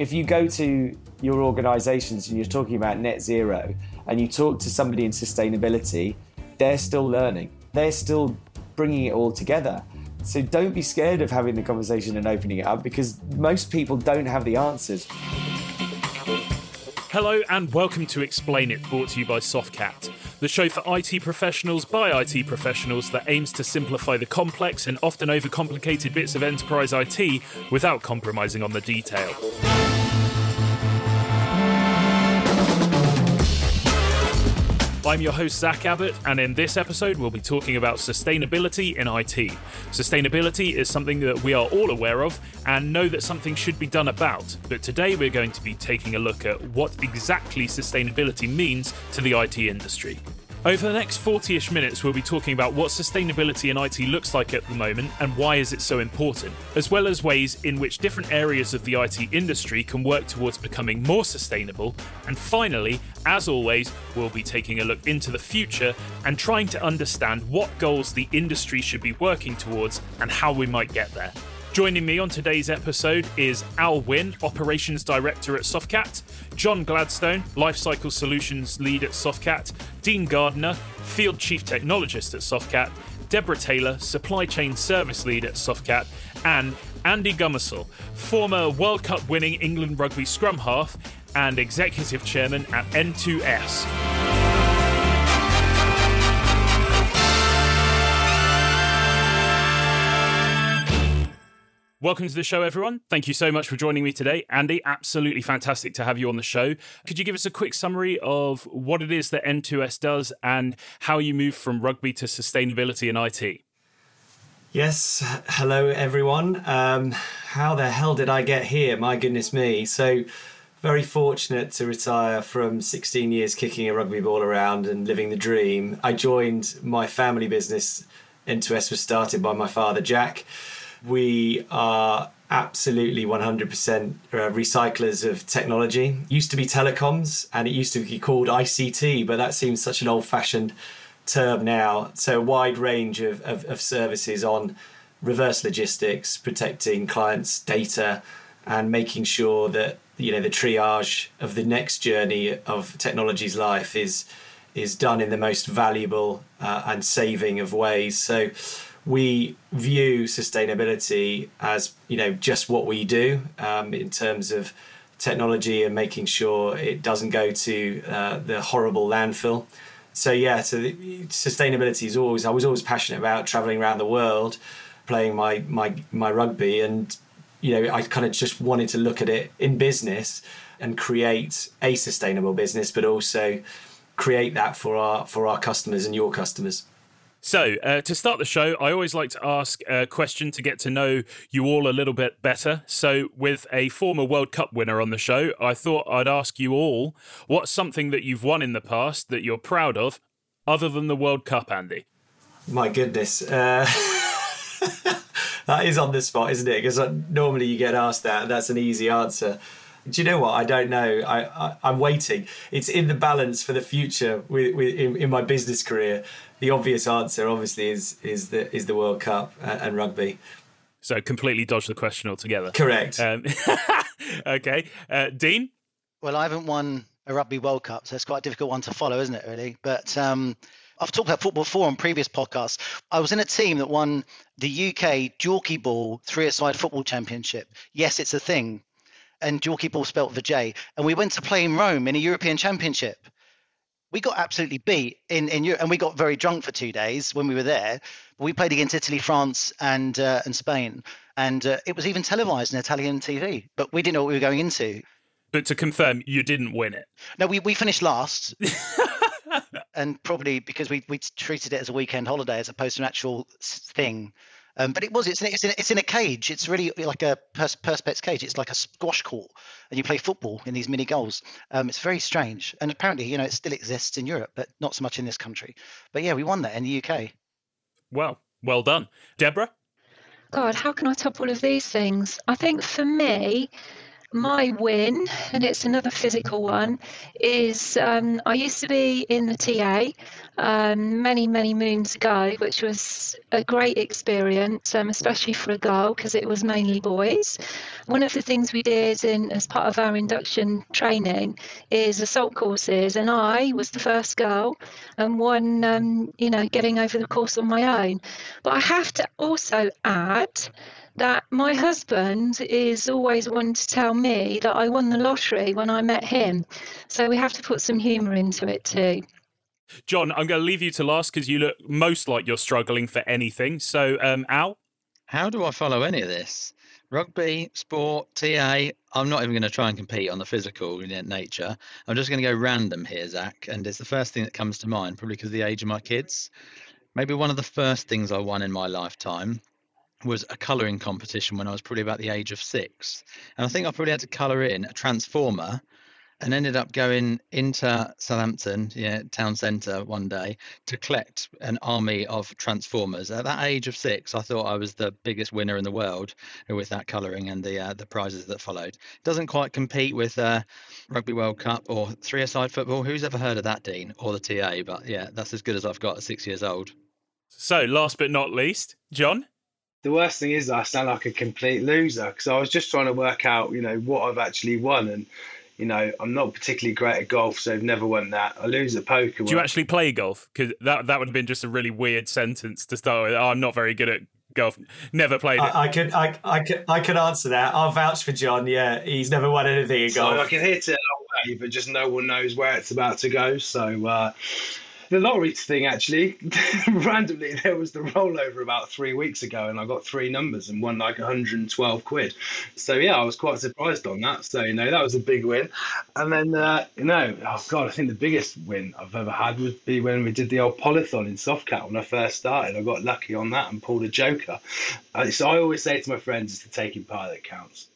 If you go to your organizations and you're talking about net zero and you talk to somebody in sustainability, they're still learning. They're still bringing it all together. So don't be scared of having the conversation and opening it up because most people don't have the answers. Hello and welcome to Explain It, brought to you by Softcat, the show for IT professionals by IT professionals that aims to simplify the complex and often overcomplicated bits of enterprise IT without compromising on the detail. I'm your host, Zach Abbott, and in this episode, we'll be talking about sustainability in IT. Sustainability is something that we are all aware of and know that something should be done about, but today we're going to be taking a look at what exactly sustainability means to the IT industry. Over the next 40 ish minutes, we'll be talking about what sustainability in IT looks like at the moment and why is it so important, as well as ways in which different areas of the IT industry can work towards becoming more sustainable. And finally, as always, we'll be taking a look into the future and trying to understand what goals the industry should be working towards and how we might get there. Joining me on today's episode is Al Wynn, Operations Director at Softcat, John Gladstone, Lifecycle Solutions Lead at Softcat, Dean Gardner, Field Chief Technologist at Softcat, Deborah Taylor, Supply Chain Service Lead at Softcat, and Andy Gomarsall, former World Cup winning England rugby scrum half and Executive Chairman at N2S. Welcome to the show, everyone. Thank you so much for joining me today. Andy, absolutely fantastic to have you on the show. Could you give us a quick summary of what it is that N2S does and how you move from rugby to sustainability in IT? Yes. Hello, everyone. Um, how the hell did I get here? My goodness me. So, very fortunate to retire from 16 years kicking a rugby ball around and living the dream. I joined my family business. N2S was started by my father, Jack we are absolutely 100% uh, recyclers of technology. Used to be telecoms and it used to be called ICT, but that seems such an old fashioned term now. So, a wide range of, of, of, services on reverse logistics, protecting clients' data, and making sure that you know the triage of the next journey of technology's life is is done in the most valuable uh, and saving of ways. So we view sustainability as you know just what we do um, in terms of technology and making sure it doesn't go to uh, the horrible landfill. So yeah, so the, sustainability is always I was always passionate about traveling around the world, playing my my my rugby, and you know I kind of just wanted to look at it in business and create a sustainable business, but also create that for our for our customers and your customers. So, uh, to start the show, I always like to ask a question to get to know you all a little bit better. So, with a former World Cup winner on the show, I thought I'd ask you all what's something that you've won in the past that you're proud of, other than the World Cup, Andy? My goodness. Uh... that is on the spot, isn't it? Because uh, normally you get asked that, and that's an easy answer. Do you know what? I don't know. I, I am waiting. It's in the balance for the future with, with in, in my business career the obvious answer, obviously, is is the is the World Cup and, and rugby. So completely dodged the question altogether. Correct. Um, okay, uh, Dean. Well, I haven't won a rugby World Cup, so it's quite a difficult one to follow, isn't it? Really, but. Um, I've talked about football before on previous podcasts. I was in a team that won the UK Jorkyball three-a-side football championship. Yes, it's a thing, and Ball spelt for J. And we went to play in Rome in a European Championship we got absolutely beat in in Europe, and we got very drunk for two days when we were there. But We played against Italy, France, and uh, and Spain, and uh, it was even televised on Italian TV. But we didn't know what we were going into. But to confirm, you didn't win it. No, we, we finished last. and probably because we, we treated it as a weekend holiday as opposed to an actual thing. Um, but it was it's in, it's in, it's in a cage. It's really like a pers- perspex cage. It's like a squash court, and you play football in these mini goals. Um, it's very strange, and apparently, you know, it still exists in Europe, but not so much in this country. But yeah, we won that in the UK. Well, well done, Deborah. God, how can I top all of these things? I think for me, my win, and it's another physical one, is um, I used to be in the TA um, many, many moons ago, which was a great experience, um, especially for a girl because it was mainly boys. One of the things we did in, as part of our induction training is assault courses, and I was the first girl and one, um, you know, getting over the course on my own. But I have to also add that my husband is always wanting to tell me that I won the lottery when I met him. So we have to put some humour into it too. John, I'm going to leave you to last because you look most like you're struggling for anything. So, um, Al? How do I follow any of this? Rugby, sport, TA. I'm not even going to try and compete on the physical nature. I'm just going to go random here, Zach. And it's the first thing that comes to mind, probably because of the age of my kids. Maybe one of the first things I won in my lifetime was a colouring competition when I was probably about the age of six. And I think I probably had to colour in a transformer and ended up going into Southampton, town centre one day to collect an army of transformers. At that age of six, I thought I was the biggest winner in the world with that colouring and the uh, the prizes that followed. Doesn't quite compete with uh, Rugby World Cup or three-a-side football. Who's ever heard of that, Dean, or the TA? But yeah, that's as good as I've got at six years old. So, last but not least, John the worst thing is I sound like a complete loser because I was just trying to work out, you know, what I've actually won. And, you know, I'm not particularly great at golf, so I've never won that. I lose at poker. Do you actually play golf? Because that, that would have been just a really weird sentence to start with. Oh, I'm not very good at golf. Never played it. I, I could, I, I could, I could answer that. I'll vouch for John. Yeah, he's never won anything in golf. So I can hit it a long way, but just no one knows where it's about to go. So, uh, the lottery thing actually. Randomly there was the rollover about three weeks ago and i got three numbers and won like 112 quid. So yeah i was quite surprised on that. So you know that was a big win. And then uh, you know oh god i think the biggest win i've ever had would be when we did the old polython in softcat when i first started. I got lucky on that and pulled a joker. Uh, so i always say to my friends it's the taking part that counts.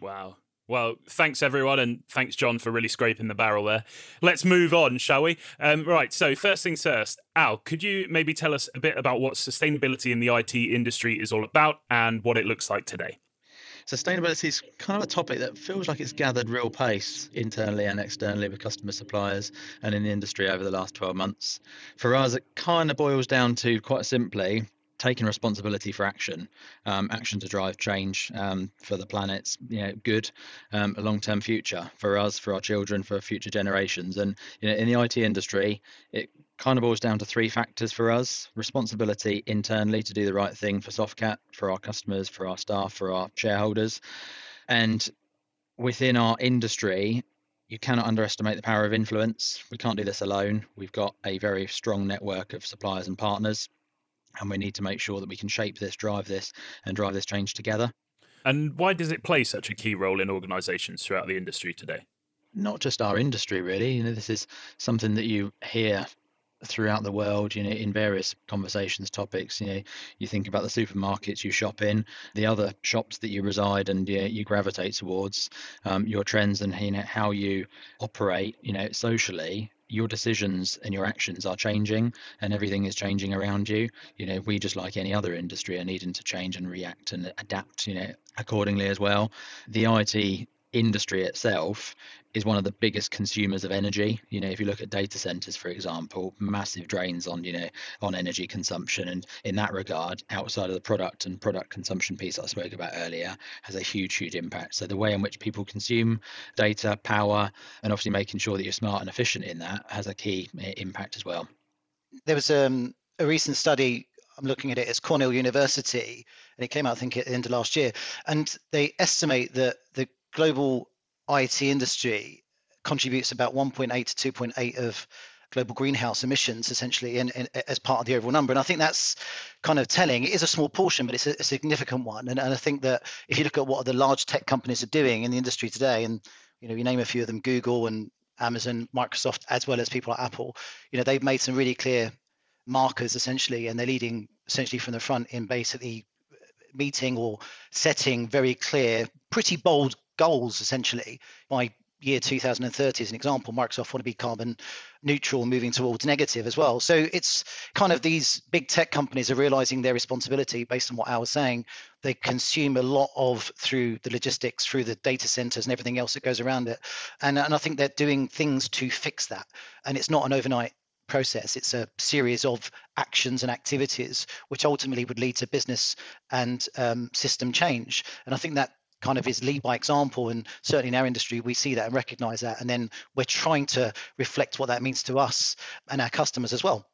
Wow well, thanks everyone, and thanks John for really scraping the barrel there. Let's move on, shall we? Um, right. So first things first, Al, could you maybe tell us a bit about what sustainability in the IT industry is all about and what it looks like today? Sustainability is kind of a topic that feels like it's gathered real pace internally and externally with customer suppliers and in the industry over the last 12 months. For us, it kind of boils down to quite simply taking responsibility for action, um, action to drive change um, for the planet's you know, good, um, a long-term future for us, for our children, for future generations. And you know, in the IT industry, it kind of boils down to three factors for us: responsibility internally to do the right thing for Softcat, for our customers, for our staff, for our shareholders, and within our industry, you cannot underestimate the power of influence. We can't do this alone. We've got a very strong network of suppliers and partners and we need to make sure that we can shape this, drive this, and drive this change together. And why does it play such a key role in organisations throughout the industry today? Not just our industry, really. You know, this is something that you hear throughout the world you know in various conversations topics you know you think about the supermarkets you shop in the other shops that you reside and you, you gravitate towards um, your trends and you know how you operate you know socially your decisions and your actions are changing and everything is changing around you. You know we just like any other industry are needing to change and react and adapt you know accordingly as well. The IT industry itself is one of the biggest consumers of energy. You know if you look at data centers for example massive drains on you know on energy consumption. And in that regard outside of the product and product consumption piece i spoke about earlier has a huge huge impact. So the way in which people consume data power and obviously making sure that you're smart and efficient in that has a key eh, impact as well. There was um, a recent study I'm looking at it as Cornell University, and it came out, I think, at the end of last year. And they estimate that the global IT industry contributes about 1.8 to 2.8 of global greenhouse emissions essentially in, in, as part of the overall number. And i think that's kind of telling. It is a small portion but it's a, a significant one. And, and, i think that if you look at what the large tech companies are doing in the industry today and you know you name a few of them google and amazon microsoft as well as people like apple you know they've made some really clear markers essentially and they're leading essentially from the front in basically meeting or setting very clear pretty bold goals essentially. By year 2030 as an example microsoft want to be carbon neutral moving towards negative as well. So it's kind of these big tech companies are realizing their responsibility based on what i was saying. They consume a lot of through the logistics through the data centers and everything else that goes around it. And, and i think they're doing things to fix that. And it's not an overnight process. It's a series of actions and activities which ultimately would lead to business and um, system change. And I think that kind of is lead by example. And certainly in our industry we see that and recognize that. And then we're trying to reflect what that means to us and our customers as well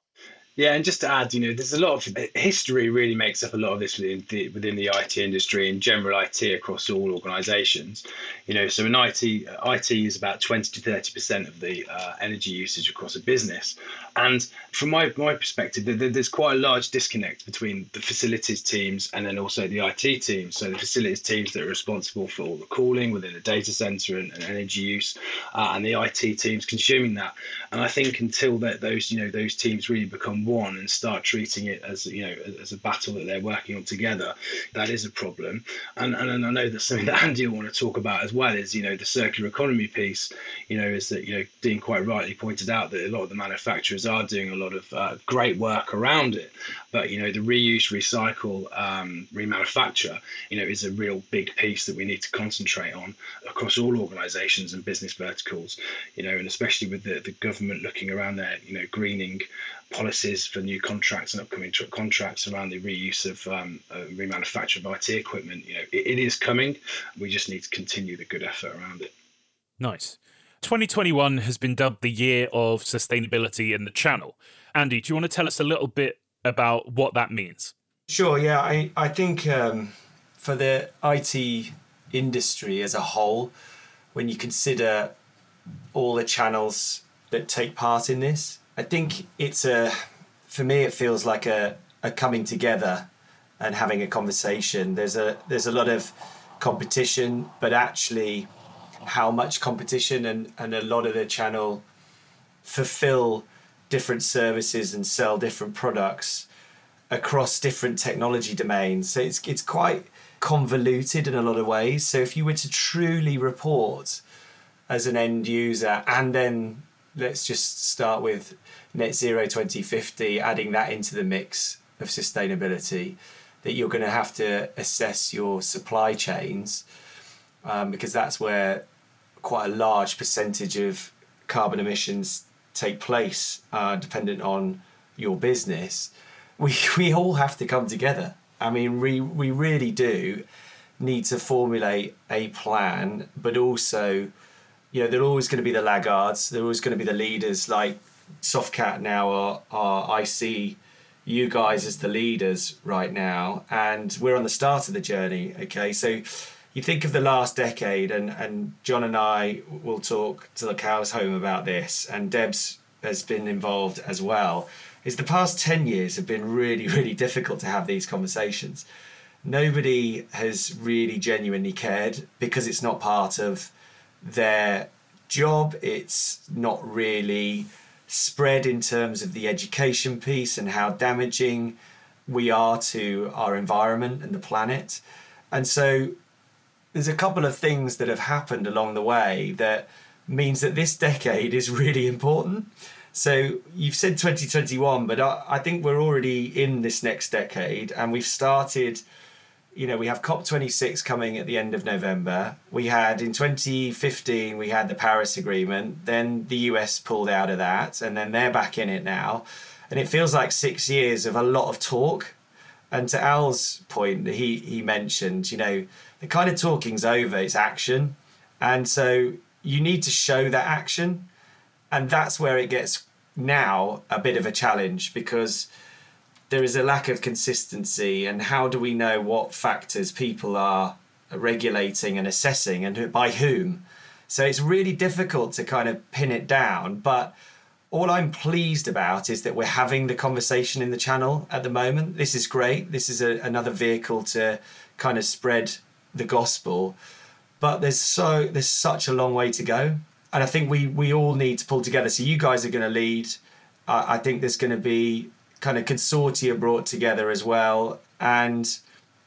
yeah, and just to add, you know, there's a lot of history really makes up a lot of this within the, within the IT industry and general IT across all organisations. You know, so in IT, IT is about 20 to 30 percent of the uh, energy usage across a business. And from my my perspective, there's quite a large disconnect between the facilities teams and then also the IT teams. So the facilities teams that are responsible for all the cooling within the data center and, and energy use, uh, and the IT teams consuming that. And I think until that those you know those teams really become one and start treating it as you know as a battle that they're working on together, that is a problem. And and, I know that's something that Andy will want to talk about as well is you know the circular economy piece. You know is that you know Dean quite rightly pointed out that a lot of the manufacturers are doing a lot of uh, great work around it, but you know the reuse, recycle, um, remanufacture, you know is a real big piece that we need to concentrate on across all organisations and business verticals. You know and especially with the, the government looking around their you know greening policies for new contracts and upcoming tr- contracts around the reuse of um, uh, remanufacture of IT equipment. You know, it, it is coming. We just need to continue the good effort around it. Nice. 2021 has been dubbed the year of sustainability in the channel. Andy, do you want to tell us a little bit about what that means? Sure. Yeah, I I think um, for the IT industry as a whole, when you consider all the channels that take part in this, I think it's a, for me, it feels like a, a coming together and having a conversation. There's a there's a lot of competition, but actually, how much competition and and a lot of the channel fulfill different services and sell different products across different technology domains. So it's it's quite convoluted in a lot of ways. So if you were to truly report as an end user and then let's just start with net zero 2050, adding that into the mix of sustainability, that you're going to have to assess your supply chains um, because that's where quite a large percentage of carbon emissions take place, uh, dependent on your business. We, we all have to come together. I mean, we, we really do need to formulate a plan, but also you know, they're always going to be the laggards. They're always going to be the leaders. Like Softcat now are, are I see you guys as the leaders right now, and we're on the start of the journey. Okay, so you think of the last decade, and and John and I will talk to the cows home about this, and Deb's has been involved as well. Is the past ten years have been really really difficult to have these conversations. Nobody has really genuinely cared because it's not part of their job. It's not really spread in terms of the education piece and how damaging we are to our environment and the planet. And so there's a couple of things that have happened along the way that means that this decade is really important. So you've said 2021, but I, I think we're already in this next decade and we've started you know, we have COP26 coming at the end of November. We had in 2015, we had the Paris Agreement. Then the US pulled out of that, and then they're back in it now. And it feels like six years of a lot of talk. And to Al's point, he he mentioned, you know, the kind of talking's over, it's action. And so you need to show that action. And that's where it gets now a bit of a challenge because there is a lack of consistency and how do we know what factors people are regulating and assessing and by whom? So it's really difficult to kind of pin it down but all i'm pleased about is that we're having the conversation in the channel at the moment. This is great. This is a, another vehicle to kind of spread the gospel but there's so there's such a long way to go and i think we we all need to pull together. So you guys are going to lead. Uh, i think there's going to be kind of consortia brought together as well. And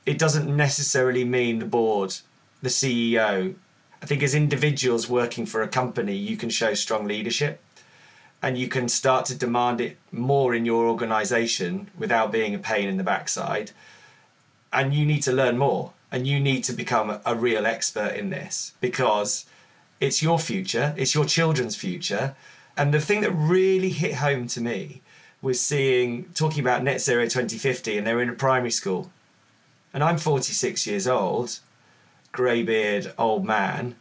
it doesn't necessarily mean the board, the CEO I think as individuals working for a company, you can show strong leadership and you can start to demand it more in your organization without being a pain in the backside. And you need to learn more and you need to become a real expert in this because it's your future, it's your children's future. And the thing that really hit home to me was seeing, talking about net zero 2050, and they're in a primary school. And I'm 46 years old, grey beard, old man.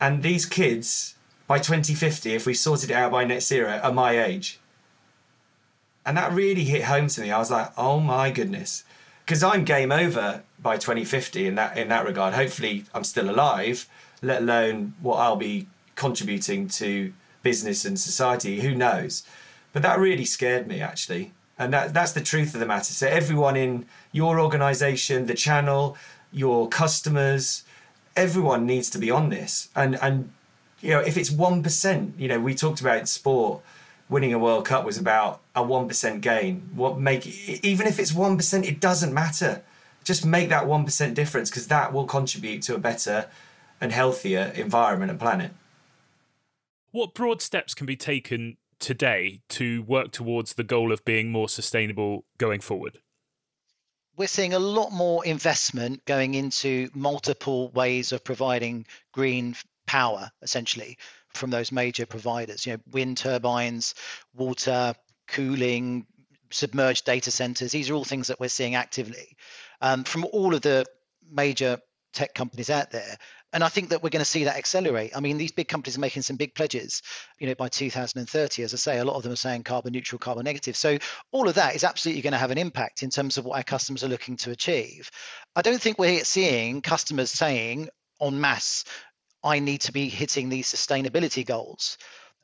And these kids by 2050, if we sorted it out by net zero, are my age. And that really hit home to me. I was like, oh my goodness. Because I'm game over by 2050 in that in that regard. Hopefully I'm still alive, let alone what I'll be contributing to business and society. Who knows? But that really scared me actually. And that, that's the truth of the matter. So everyone in your organization, the channel, your customers, everyone needs to be on this. And and you know, if it's 1%, you know, we talked about sport, winning a World Cup was about a 1% gain. What make even if it's 1%, it doesn't matter. Just make that 1% difference because that will contribute to a better and healthier environment and planet. What broad steps can be taken today to work towards the goal of being more sustainable going forward? We're seeing a lot more investment going into multiple ways of providing green power essentially from those major providers. You know wind turbines water cooling submerged data centers. These are all things that we're seeing actively. Um, from all of the major tech companies out there and I think that we're going to see that accelerate. I mean, these big companies are making some big pledges, you know, by 2030. As I say, a lot of them are saying carbon neutral, carbon negative. So all of that is absolutely going to have an impact in terms of what our customers are looking to achieve. I don't think we're seeing customers saying en masse, I need to be hitting these sustainability goals.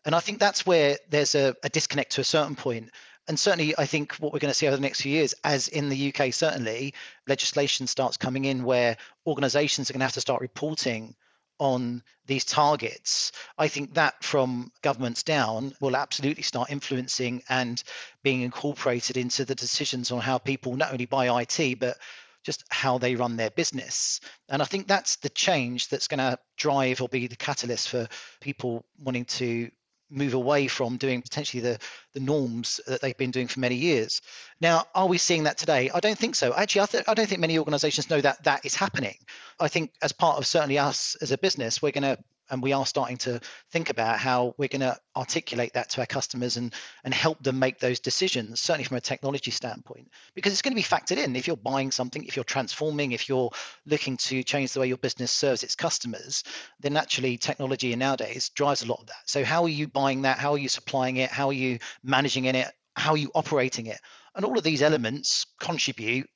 And I think that's where there's a, a disconnect to a certain point. And certainly, I think what we're going to see over the next few years, as in the UK, certainly, legislation starts coming in where organizations are going to have to start reporting on these targets. I think that from governments down will absolutely start influencing and being incorporated into the decisions on how people not only buy IT, but just how they run their business. And I think that's the change that's going to drive or be the catalyst for people wanting to move away from doing potentially the, the norms that they've been doing for many years. Now, are we seeing that today? I don't think so. Actually, I, th- I don't think many organizations know that that is happening. I think as part of certainly us as a business, we're going to and we are starting to think about how we're going to articulate that to our customers and and help them make those decisions certainly from a technology standpoint. Because it's going to be factored in. If you're buying something if you're transforming if you're looking to change the way your business serves its customers then naturally technology nowadays drives a lot of that. So how are you buying that? How are you supplying it? How are you managing in it? How are you operating it? And all of these elements contribute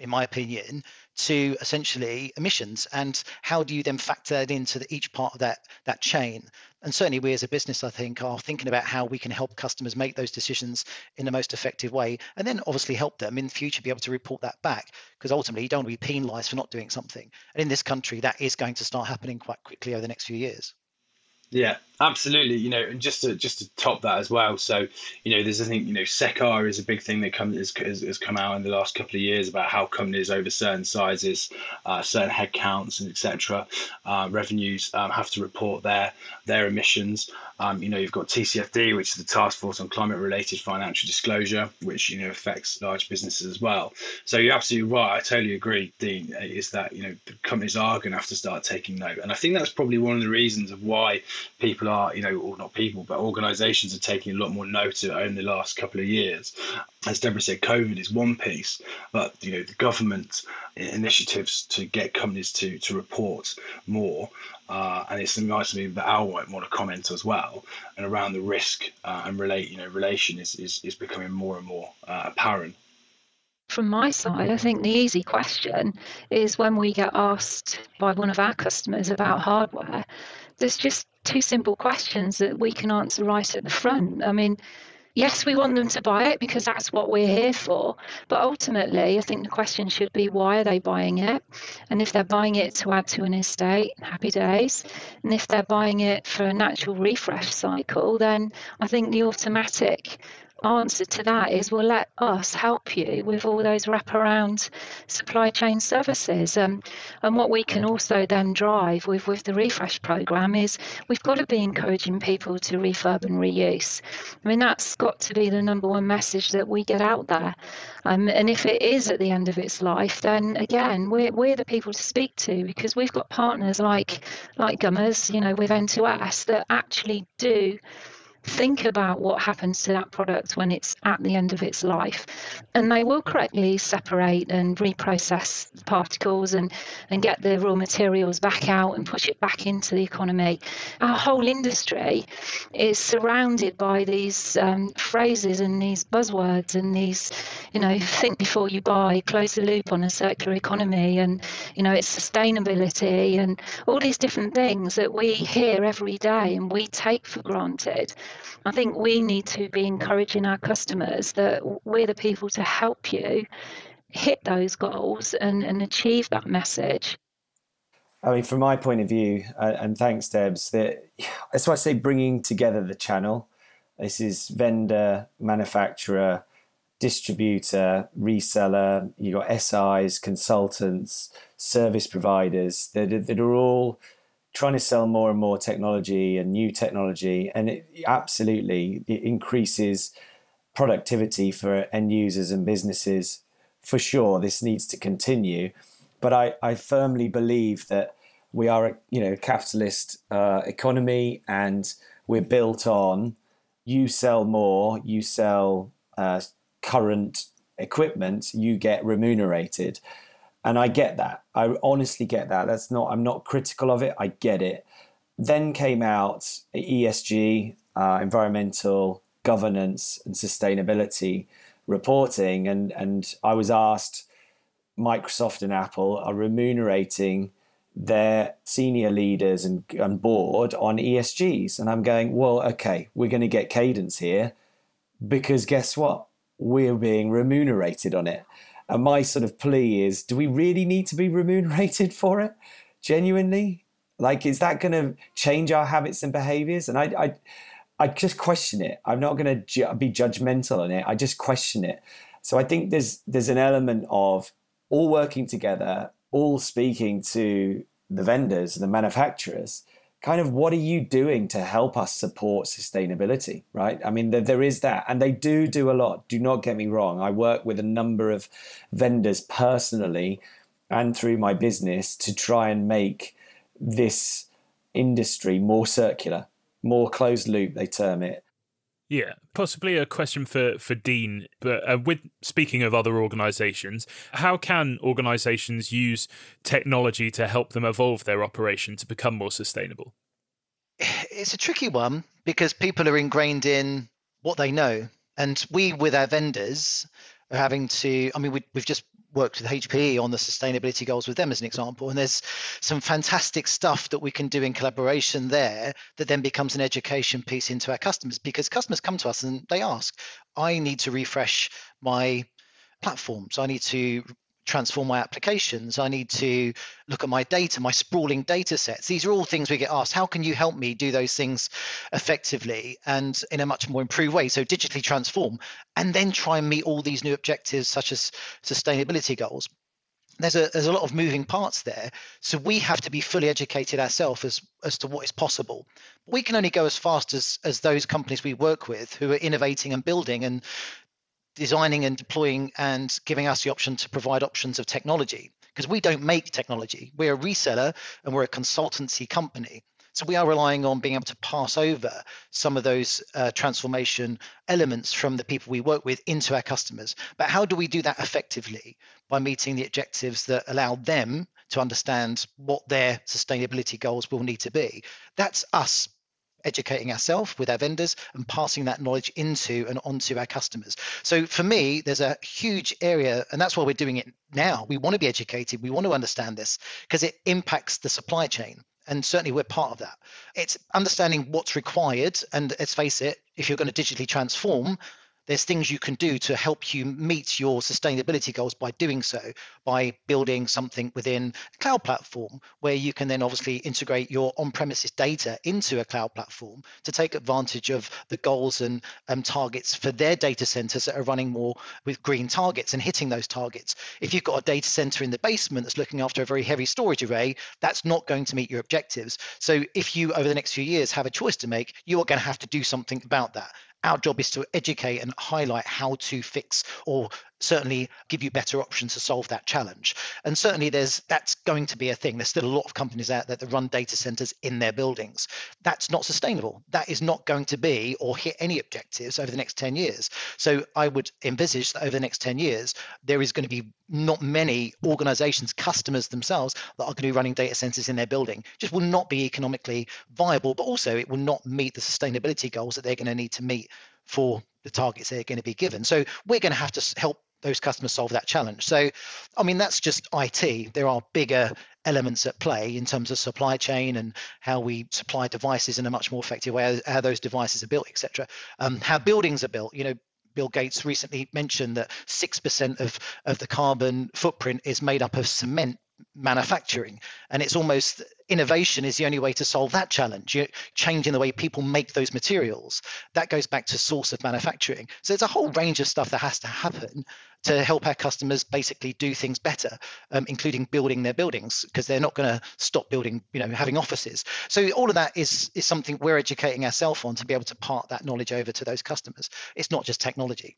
in my opinion to essentially emissions and how do you then factor that into the, each part of that that chain? And certainly we as a business i think are thinking about how we can help customers make those decisions in the most effective way and then obviously help them in the future be able to report that back because ultimately you don't want to be penalized for not doing something. And in this country that is going to start happening quite quickly over the next few years yeah, absolutely. You know, and just to just to top that as well. So, you know, there's I think you know SECR is a big thing that come has, has come out in the last couple of years about how companies over certain sizes, uh, certain headcounts and etc. Uh, revenues um, have to report their their emissions. Um, you know, you've got TCFD, which is the Task Force on Climate Related Financial Disclosure, which you know affects large businesses as well. So you're absolutely right. I totally agree, Dean. Is that you know companies are going to have to start taking note, and I think that's probably one of the reasons of why people are, you know, or not people, but organisations are taking a lot more note of over the last couple of years. As Deborah said, COVID is one piece, but you know, the government initiatives to get companies to to report more uh, and it's nice to me that Al might want to comment as well, and around the risk uh, and relate, you know, relation is, is, is becoming more and more uh, apparent. From my side, I think the easy question is when we get asked by one of our customers about hardware, there's just two simple questions that we can answer right at the front. I mean, yes, we want them to buy it because that's what we're here for. But ultimately, I think the question should be why are they buying it? And if they're buying it to add to an estate, happy days. And if they're buying it for a natural refresh cycle, then I think the automatic answer to that is well let us help you with all those wraparound supply chain services. Um, and what we can also then drive with with the refresh program is we've got to be encouraging people to refurb and reuse. I mean that's got to be the number one message that we get out there. Um, and if it is at the end of its life then again we're, we're the people to speak to because we've got partners like like gummers you know with n2s that actually do think about what happens to that product when it's at the end of its life. And they will correctly separate and reprocess particles and, and get the raw materials back out and push it back into the economy. Our whole industry is surrounded by these um, phrases and these buzzwords and these, you know, mm-hmm. think before you buy, close the loop on a circular economy, and, you know, it's sustainability and all these different things that we hear every day and we take for granted. I think we need to be encouraging our customers that we're the people to help you hit those goals and, and achieve that message. I mean, from my point of view, and thanks, Debs, that that's why I say bringing together the channel. This is vendor, manufacturer, distributor, reseller. You got SIs, consultants, service providers that, that are all trying to sell more and more technology and new technology, and it absolutely it increases productivity for end users and businesses. For sure, this needs to continue, but I, I firmly believe that we are a you know capitalist uh, economy, and we're built on you sell more, you sell uh, current equipment, you get remunerated and I get that. I honestly get that. That's not. I'm not critical of it. I get it. Then came out ESG, uh, environmental governance and sustainability reporting, and and I was asked, Microsoft and Apple are remunerating their senior leaders and, and board on ESGs, and I'm going, well, okay, we're going to get cadence here, because guess what? We're being remunerated on it. And my sort of plea is do we really need to be remunerated for it? Genuinely? Like, is that going to change our habits and behaviors? And I, I, I just question it. I'm not going to ju- be judgmental on it. I just question it. So I think there's there's an element of all working together, all speaking to the vendors, and the manufacturers, kind of what are you doing to help us support sustainability right? I mean there, there is that and they do do a lot. Do not get me wrong. I work with a number of vendors personally and through my business to try and make this industry more circular more closed loop they term it yeah, possibly a question for for Dean. But uh, with speaking of other organisations, how can organisations use technology to help them evolve their operation to become more sustainable? It's a tricky one because people are ingrained in what they know, and we with our vendors are having to. I mean, we, we've just worked with HPE on the sustainability goals with them as an example. And there's some fantastic stuff that we can do in collaboration there that then becomes an education piece into our customers because customers come to us and they ask, I need to refresh my platforms. I need to transform my applications. I need to look at my data, my sprawling data sets. These are all things we get asked. How can you help me do those things effectively and in a much more improved way? So digitally transform and then try and meet all these new objectives such as sustainability goals. There's a there's a lot of moving parts there. So we have to be fully educated ourselves as, as to what is possible. We can only go as fast as as those companies we work with who are innovating and building and designing and deploying and giving us the option to provide options of technology because we don't make technology. We're a reseller and we're a consultancy company. So we are relying on being able to pass over some of those uh, transformation elements from the people we work with into our customers. But how do we do that effectively? By meeting the objectives that allow them to understand what their sustainability goals will need to be. That's us educating ourselves with our vendors and passing that knowledge into and onto our customers. So for me, there's a huge area, and that's why we're doing it now. We want to be educated, we want to understand this because it impacts the supply chain. And certainly we're part of that. It's understanding what's required. And let's face it, if you're going to digitally transform, there's things you can do to help you meet your sustainability goals by doing so, by building something within a cloud platform where you can then obviously integrate your on premises data into a cloud platform to take advantage of the goals and um, targets for their data centers that are running more with green targets and hitting those targets. If you've got a data center in the basement that's looking after a very heavy storage array, that's not going to meet your objectives. So if you, over the next few years, have a choice to make, you are going to have to do something about that. Our job is to educate and highlight how to fix or certainly give you better options to solve that challenge. And certainly there's that's going to be a thing. There's still a lot of companies out there that run data centers in their buildings. That's not sustainable. That is not going to be or hit any objectives over the next 10 years. So I would envisage that over the next 10 years, there is going to be not many organizations, customers themselves, that are going to be running data centers in their building. It Just will not be economically viable, but also it will not meet the sustainability goals that they're going to need to meet for the targets they're going to be given. So we're going to have to help those customers solve that challenge. So, I mean, that's just IT. There are bigger elements at play in terms of supply chain and how we supply devices in a much more effective way, how those devices are built, etc. Um, how buildings are built. You know, Bill Gates recently mentioned that six percent of of the carbon footprint is made up of cement manufacturing. And it's almost innovation is the only way to solve that challenge. Changing the way people make those materials. That goes back to source of manufacturing. So there's a whole range of stuff that has to happen to help our customers basically do things better um, including building their buildings because they're not going to stop building you know having offices. So all of that is is something we're educating ourselves on to be able to part that knowledge over to those customers. It's not just technology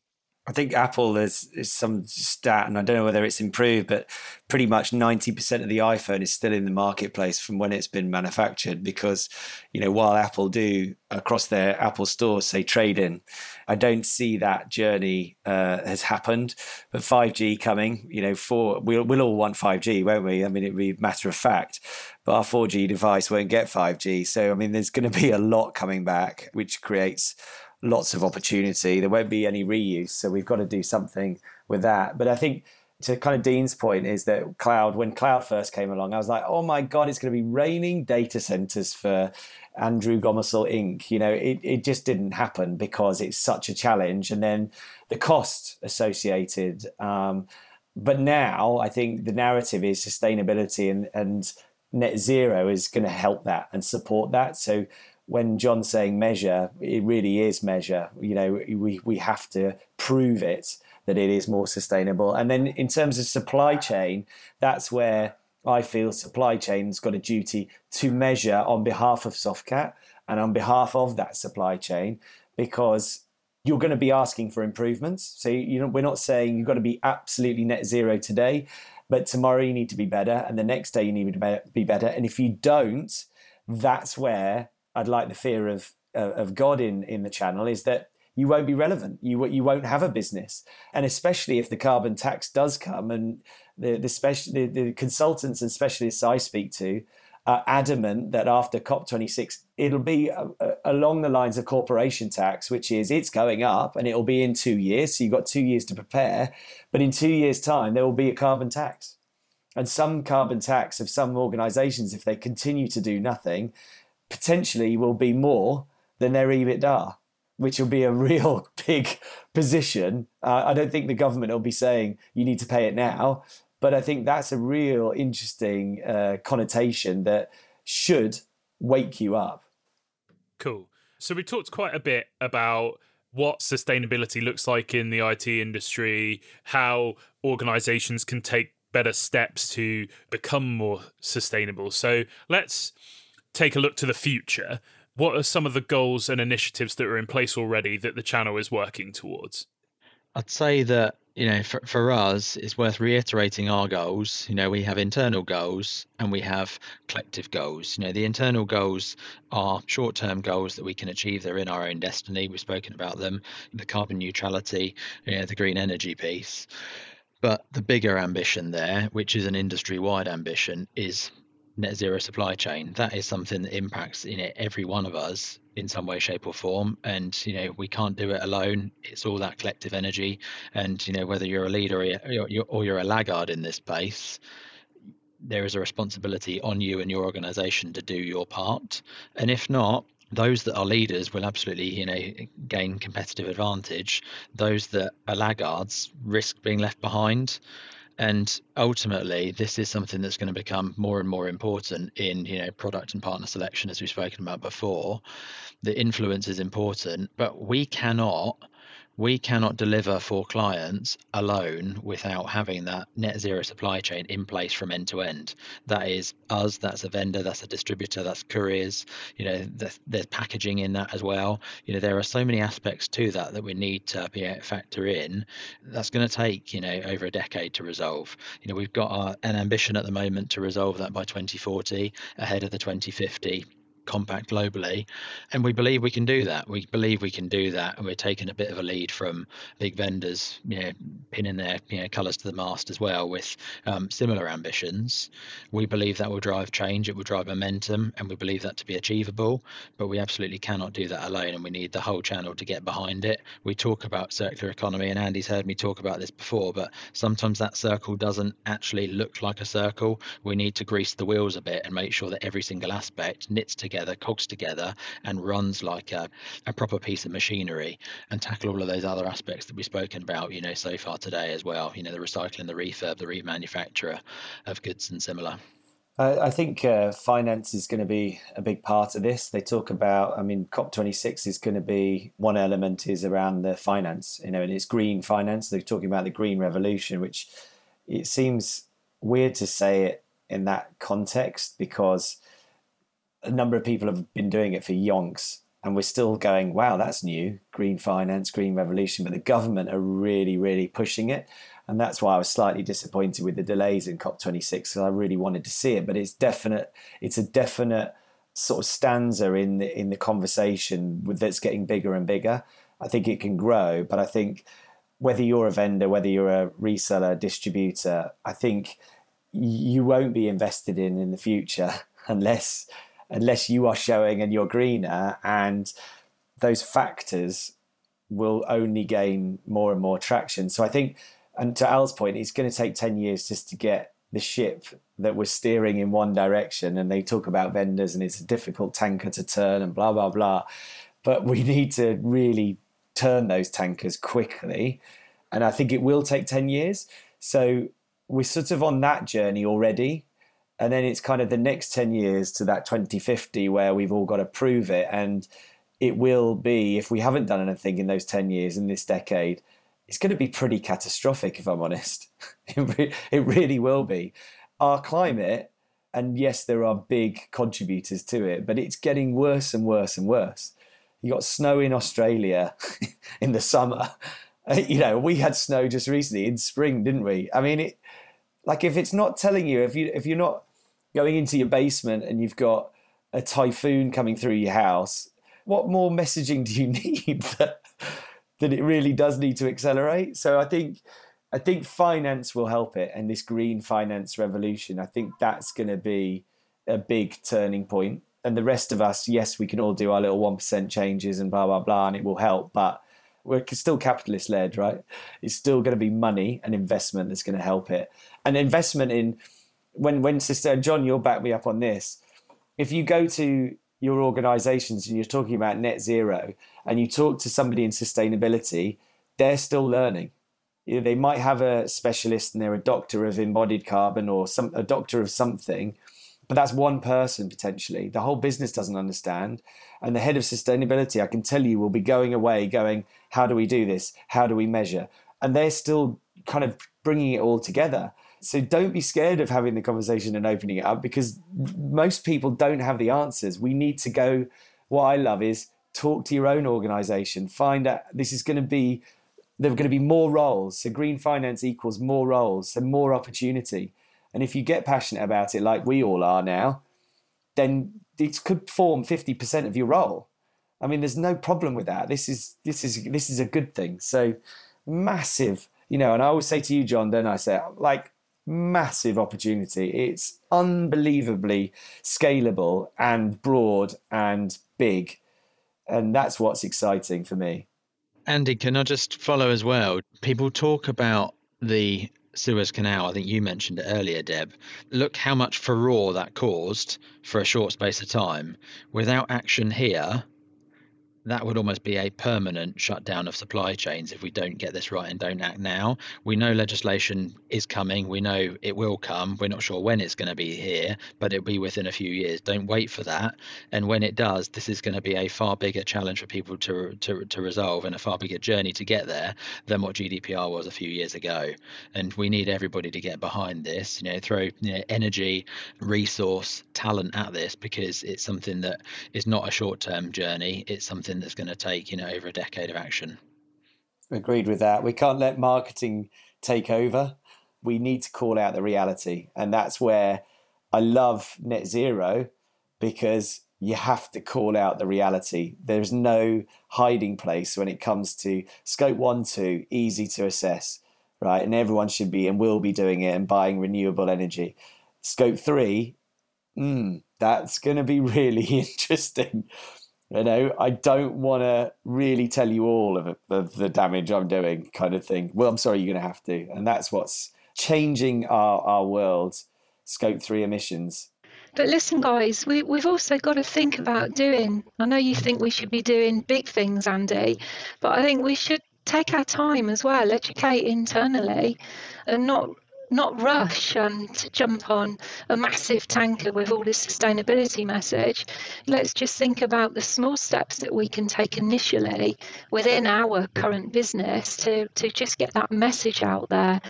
I think Apple there's, there's some stat, and I don't know whether it's improved, but pretty much 90% of the iPhone is still in the marketplace from when it's been manufactured. Because, you know, while Apple do across their Apple stores say trade in, I don't see that journey uh, has happened. But 5G coming, you know, for we'll, we'll all want 5G, won't we? I mean, it'd be a matter of fact. But our 4G device won't get 5G. So, I mean, there's going to be a lot coming back, which creates lots of opportunity. There won't be any reuse, so we've got to do something with that. But I think to kind of Dean's point is that cloud, when cloud first came along, I was like, oh my god, it's going to be raining data centers for Andrew Gomarsall Inc. You know, it, it just didn't happen because it's such a challenge, and then the cost associated. Um, but now I think the narrative is sustainability and and net zero is going to help that and support that. So when John's saying measure, it really is measure. You know, we, we have to prove it that it is more sustainable. And then in terms of supply chain, that's where I feel supply chain's got a duty to measure on behalf of Softcat and on behalf of that supply chain because you're going to be asking for improvements. So you know, we're not saying you've got to be absolutely net zero today, but tomorrow you need to be better, and the next day you need to be better. And if you don't, that's where I'd like the fear of uh, of God in in the channel is that you won't be relevant. You you won't have a business, and especially if the carbon tax does come, and the the, special, the, the consultants and specialists I speak to are adamant that after COP26 it'll be uh, uh, along the lines of corporation tax, which is it's going up and it'll be in two years. So you've got two years to prepare, but in two years' time there will be a carbon tax, and some carbon tax of some organisations if they continue to do nothing potentially will be more than their EBITDA, which will be a real big position. Uh, I don't think the government will be saying you need to pay it now, but I think that's a real interesting uh, connotation that should wake you up. Cool. So we talked quite a bit about what sustainability looks like in the IT industry, how organizations can take better steps to become more sustainable. So let's take a look to the future, what are some of the goals and initiatives that are in place already that the channel is working towards? I'd say that you know for, for us it's worth reiterating our goals. You know we have internal goals and we have collective goals. You know the internal goals are short-term goals that we can achieve. They're in our own destiny. We've spoken about them the carbon neutrality you know, the green energy piece. But the bigger ambition there which is an industry-wide ambition is net zero supply chain. That is something that impacts you know every one of us in some way shape or form. And you know we can't do it alone. It's all that collective energy. And you know whether you're a leader or you're, or you're a laggard in this space there is a responsibility on you and your organization to do your part. And if not those that are leaders will absolutely you know gain competitive advantage. Those that are laggards risk being left behind and ultimately this is something that's going to become more and more important in you know product and partner selection as we've spoken about before. The influence is important but we cannot we cannot deliver for clients alone without having that net zero supply chain in place from end to end. That is us, that's a vendor, that's a distributor, that's couriers, you know, there's, there's packaging in that as well. You know, there are so many aspects to that that we need to be factor in. That's going to take, you know, over a decade to resolve. You know, we've got our, an ambition at the moment to resolve that by 2040 ahead of the 2050 compact globally. And we believe we can do that. We believe we can do that. And we're taking a bit of a lead from big vendors, you know, pinning their you know, colours to the mast as well with um, similar ambitions. We believe that will drive change, it will drive momentum, and we believe that to be achievable. But we absolutely cannot do that alone, and we need the whole channel to get behind it. We talk about circular economy, and Andy's heard me talk about this before, but sometimes that circle doesn't actually look like a circle. We need to grease the wheels a bit and make sure that every single aspect knits together together, cogs together, and runs like a, a proper piece of machinery and tackle all of those other aspects that we've spoken about, you know, so far today as well. You know, the recycling, the refurb, the remanufacturer of goods and similar. I think uh, finance is going to be a big part of this. They talk about, I mean, COP26 is going to be one element is around the finance, you know, and it's green finance. They're talking about the green revolution, which it seems weird to say it in that context because a number of people have been doing it for yonks and we're still going, wow, that's new, green finance, green revolution. But the government are really, really pushing it. And that's why I was slightly disappointed with the delays in COP26 because I really wanted to see it. But it's definite, it's a definite sort of stanza in the in the conversation with, that's getting bigger and bigger. I think it can grow, but I think whether you're a vendor, whether you're a reseller, distributor, I think you won't be invested in in the future unless unless you are showing and you're greener and those factors will only gain more and more traction. So I think, and to Al's point, it's going to take 10 years just to get the ship that was steering in one direction. And they talk about vendors and it's a difficult tanker to turn and blah, blah, blah. But we need to really turn those tankers quickly. And I think it will take 10 years. So we're sort of on that journey already and then it's kind of the next 10 years to that 2050 where we've all got to prove it. And it will be if we haven't done anything in those 10 years in this decade it's going to be pretty catastrophic if i'm honest. It, really will be. Our climate and yes there are big contributors to it but it's getting worse and worse and worse. You got snow in australia in the summer. You know we had snow just recently in spring didn't we? I mean it like if it's not telling you if you if you're not going into your basement and you've got a typhoon coming through your house, what more messaging do you need that, that it really does need to accelerate? So I think I think finance will help it, and this green finance revolution. I think that's going to be a big turning point. And the rest of us, yes, we can all do our little one percent changes and blah blah blah, and it will help. But we're still capitalist led, right? It's still going to be money and investment that's going to help it, and investment in when when sister John, you'll back me up on this. If you go to your organizations and you're talking about net zero and you talk to somebody in sustainability, they're still learning. You know, they might have a specialist and they're a doctor of embodied carbon or some a doctor of something, but that's one person potentially. The whole business doesn't understand. And the head of sustainability, I can tell you, will be going away going, how do we do this? How do we measure? And they're still kind of bringing it all together. So don't be scared of having the conversation and opening it up because most people don't have the answers. We need to go. What I love is talk to your own organization, find out this is going to be, there are going to be more roles. So green finance equals more roles, so more opportunity. And if you get passionate about it, like we all are now, then it could form 50% of your role. I mean, there's no problem with that. This is this is this is a good thing. So massive, you know. And I always say to you, John, don't I say like massive opportunity. It's unbelievably scalable and broad and big. And that's what's exciting for me. Andy, can I just follow as well? People talk about the Suez Canal, I think you mentioned it earlier, Deb. Look how much furore that caused for a short space of time. Without action here, that would almost be a permanent shutdown of supply chains if we don't get this right and don't act now. We know legislation is coming. We know it will come. We're not sure when it's going to be here, but it'll be within a few years. Don't wait for that. And when it does, this is going to be a far bigger challenge for people to to, to resolve and a far bigger journey to get there than what GDPR was a few years ago. And we need everybody to get behind this. You know, throw you know, energy, resource, talent at this because it's something that is not a short-term journey. It's something something that's going to take you know over a decade of action. Agreed with that. We can't let marketing take over. We need to call out the reality, and that's where I love net zero because you have to call out the reality. There's no hiding place when it comes to scope one, two, easy to assess, right? And everyone should be and will be doing it and buying renewable energy. Scope three, mm, that's going to be really interesting you know, I don't want to really tell you all of, of the damage I'm doing, kind of thing. Well, I'm sorry, you're going to have to. And that's what's changing our, our world, scope three emissions. But listen, guys, we, we've also got to think about doing. I know you think we should be doing big things, Andy, but I think we should take our time as well, educate internally, and not not rush and jump on a massive tanker with all this sustainability message. Let's just think about the small steps that we can take initially within our current business to, to just get that message out there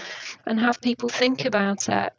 and have people think about it.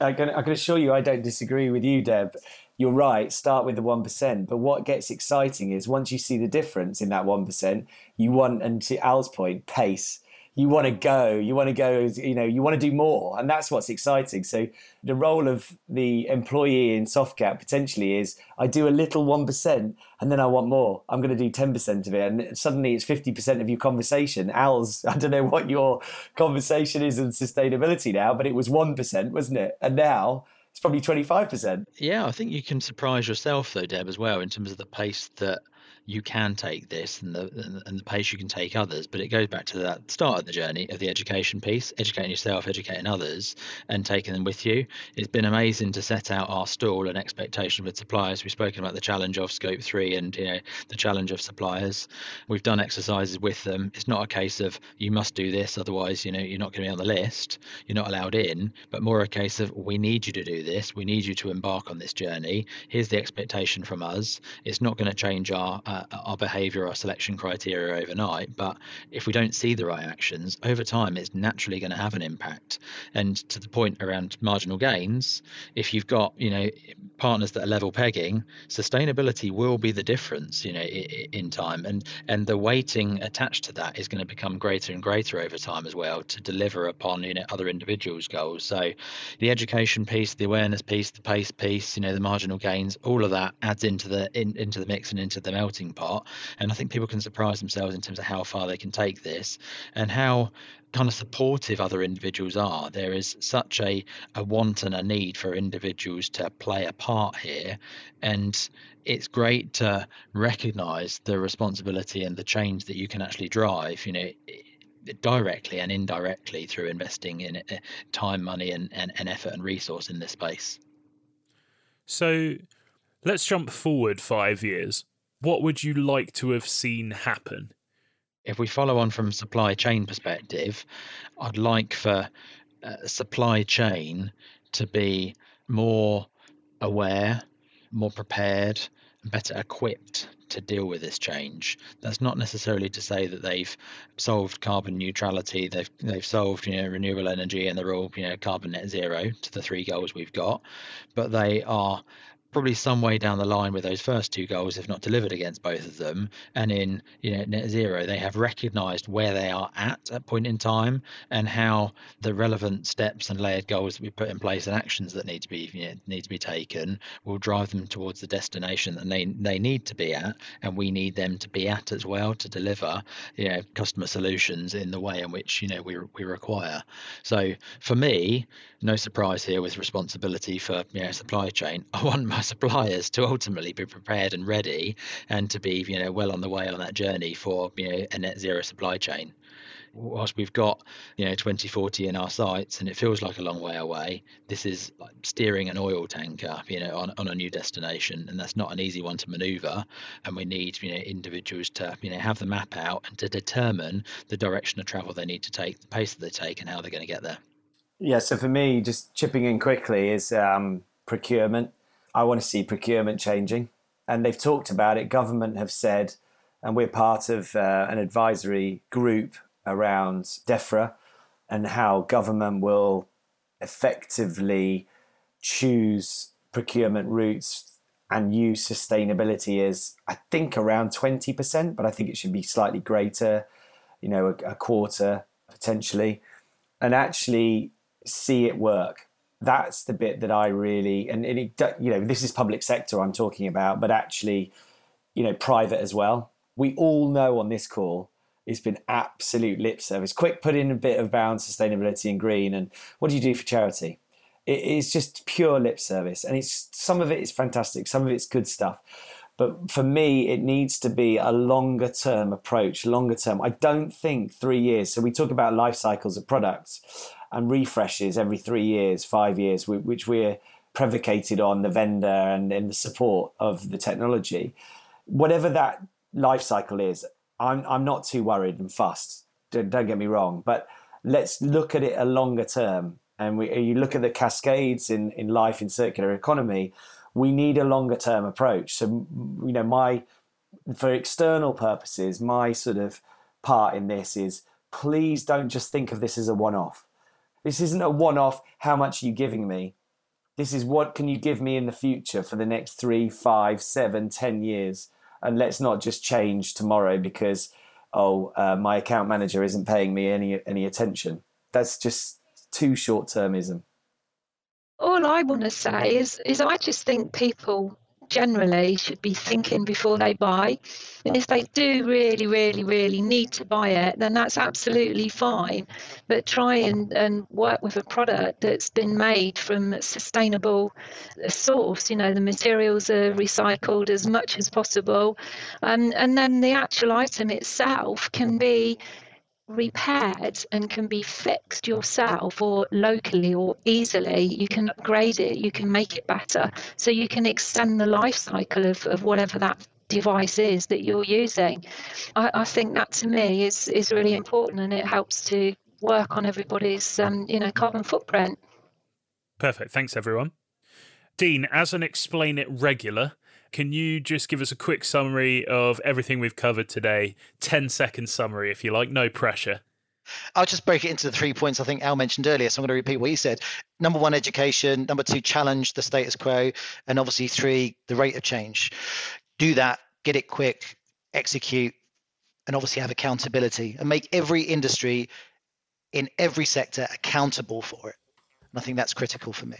I can, I can assure you, I don't disagree with you, Deb. You're right, start with the 1%. But what gets exciting is once you see the difference in that 1%, you want, and to Al's point, pace you want to go, you want to go, you know, you want to do more. And that's what's exciting. So the role of the employee in Softcat potentially is I do a little 1% and then I want more. I'm going to do 10% of it. And suddenly it's 50% of your conversation. Al's, I don't know what your conversation is in sustainability now, but it was 1%, wasn't it? And now it's probably 25%. Yeah, I think you can surprise yourself though, Deb, as well, in terms of the pace that you can take this and the and the pace you can take others. But it goes back to that start of the journey of the education piece, educating yourself, educating others, and taking them with you. It's been amazing to set out our stall and expectation with suppliers. We've spoken about the challenge of scope three and you know the challenge of suppliers. We've done exercises with them. It's not a case of you must do this, otherwise you know you're not going to be on the list. You're not allowed in, but more a case of we need you to do this. We need you to embark on this journey. Here's the expectation from us. It's not going to change our uh, Uh, our behavior, our selection criteria overnight. But if we don't see the right actions over time, it's naturally going to have an impact. And to the point around marginal gains, if you've got you know partners that are level pegging, sustainability will be the difference, you know, in time. And and the weighting attached to that is going to become greater and greater over time as well to deliver upon you know other individuals' goals. So the education piece, the awareness piece, the pace piece, you know, the marginal gains, all of that adds into the in, into the mix and into the melting part. And I think people can surprise themselves in terms of how far they can take this and how kind of supportive other individuals are. There is such a, a want and a need for individuals to play a part here. And it's great to recognize the responsibility and the change that you can actually drive, you know, directly and indirectly through investing in uh, time, money, and, and, and effort and resource in this space. So let's jump forward five years what would you like to have seen happen? If we follow on from supply chain perspective, I'd like for uh, supply chain to be more aware, more prepared, better equipped to deal with this change. That's not necessarily to say that they've solved carbon neutrality, they've they've solved you know renewable energy, and they're all you know carbon net zero to the three goals we've got, but they are probably some way down the line with those first two goals, if not delivered against both of them. And in you know net zero, they have recognised where they are at at point in time and how the relevant steps and layered goals that we put in place and actions that need to be you know, need to be taken will drive them towards the destination that they they need to be at, and we need them to be at as well to deliver you know customer solutions in the way in which you know we we require. So for me, no surprise here with responsibility for you know supply chain. I want my suppliers to ultimately be prepared and ready and to be you know well on the way on that journey for you know a net zero supply chain. Whilst we've got you know 2040 in our sights and it feels like a long way away this is like steering an oil tanker you know on, on a new destination. And that's not an easy one to maneuver. And we need you know individuals to you know have the map out and to determine the direction of travel they need to take the pace that they take and how they're going to get there. Yeah so for me just chipping in quickly is um, procurement i want to see procurement changing and they've talked about it government have said and we're part of uh, an advisory group around DEFRA and how government will effectively choose procurement routes and use sustainability as I think around 20%, but I think it should be slightly greater, you know, a, a quarter potentially, and actually see it work. That's the bit that I really, and, and it, you know, this is public sector I'm talking about, but actually, you know, private as well. We all know on this call it's been absolute lip service. Quick, put in a bit of bound sustainability and green, and what do you do for charity? It is just pure lip service, and it's some of it is fantastic, some of it's good stuff. But for me, it needs to be a longer term approach, longer term. I don't think three years. So we talk about life cycles of products and refreshes every three years, five years, which we're predicated on the vendor and, in the support of the technology. Whatever that life cycle is, I'm I'm not too worried and fussed. Don't, don't get me wrong, but let's look at it a longer term. And we, you look at the cascades in, in life in circular economy, we need a longer term approach. So you know, my for external purposes, my sort of part in this is please don't just think of this as a one off. This isn't a one off. How much are you giving me? This is what can you give me in the future for the next three, five, seven, ten years and let's not just change tomorrow because oh uh, my account manager isn't paying me any any attention. That's just too short termism. All I want to say is is I just think people generally should be thinking before they buy. And if they do really, really, really need to buy it, then that's absolutely fine. But try and, and work with a product that's been made from sustainable source. You know, the materials are recycled as much as possible. Um, and then the actual item itself can be repaired and can be fixed yourself or locally or easily. You can upgrade it, you can make it better. So you can extend the life cycle of, of whatever that device is that you're using. I, I think that to me is, is really important and it helps to work on everybody's um, you know carbon footprint. Perfect. Thanks everyone. Dean, as an explain it regular, can you just give us a quick summary of everything we've covered today? 10 second summary, if you like, no pressure. I'll just break it into the three points I think Al mentioned earlier. So I'm going to repeat what he said. Number one, education. Number two, challenge the status quo. And obviously, three, the rate of change. Do that, get it quick, execute, and obviously have accountability and make every industry in every sector accountable for it. And I think that's critical for me.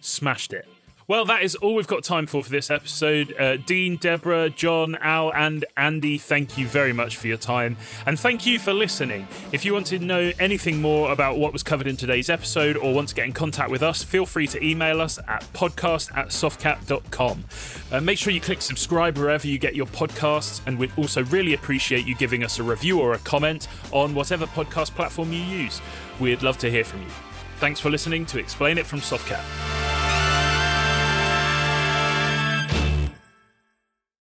Smashed it. Well, that is all we've got time for for this episode. Uh, Dean, Deborah, John, Al, and Andy, thank you very much for your time. And thank you for listening. If you want to know anything more about what was covered in today's episode or want to get in contact with us, feel free to email us at podcast at softcat.com. Uh, make sure you click subscribe wherever you get your podcasts, and we'd also really appreciate you giving us a review or a comment on whatever podcast platform you use. We'd love to hear from you. Thanks for listening to Explain It from Softcat.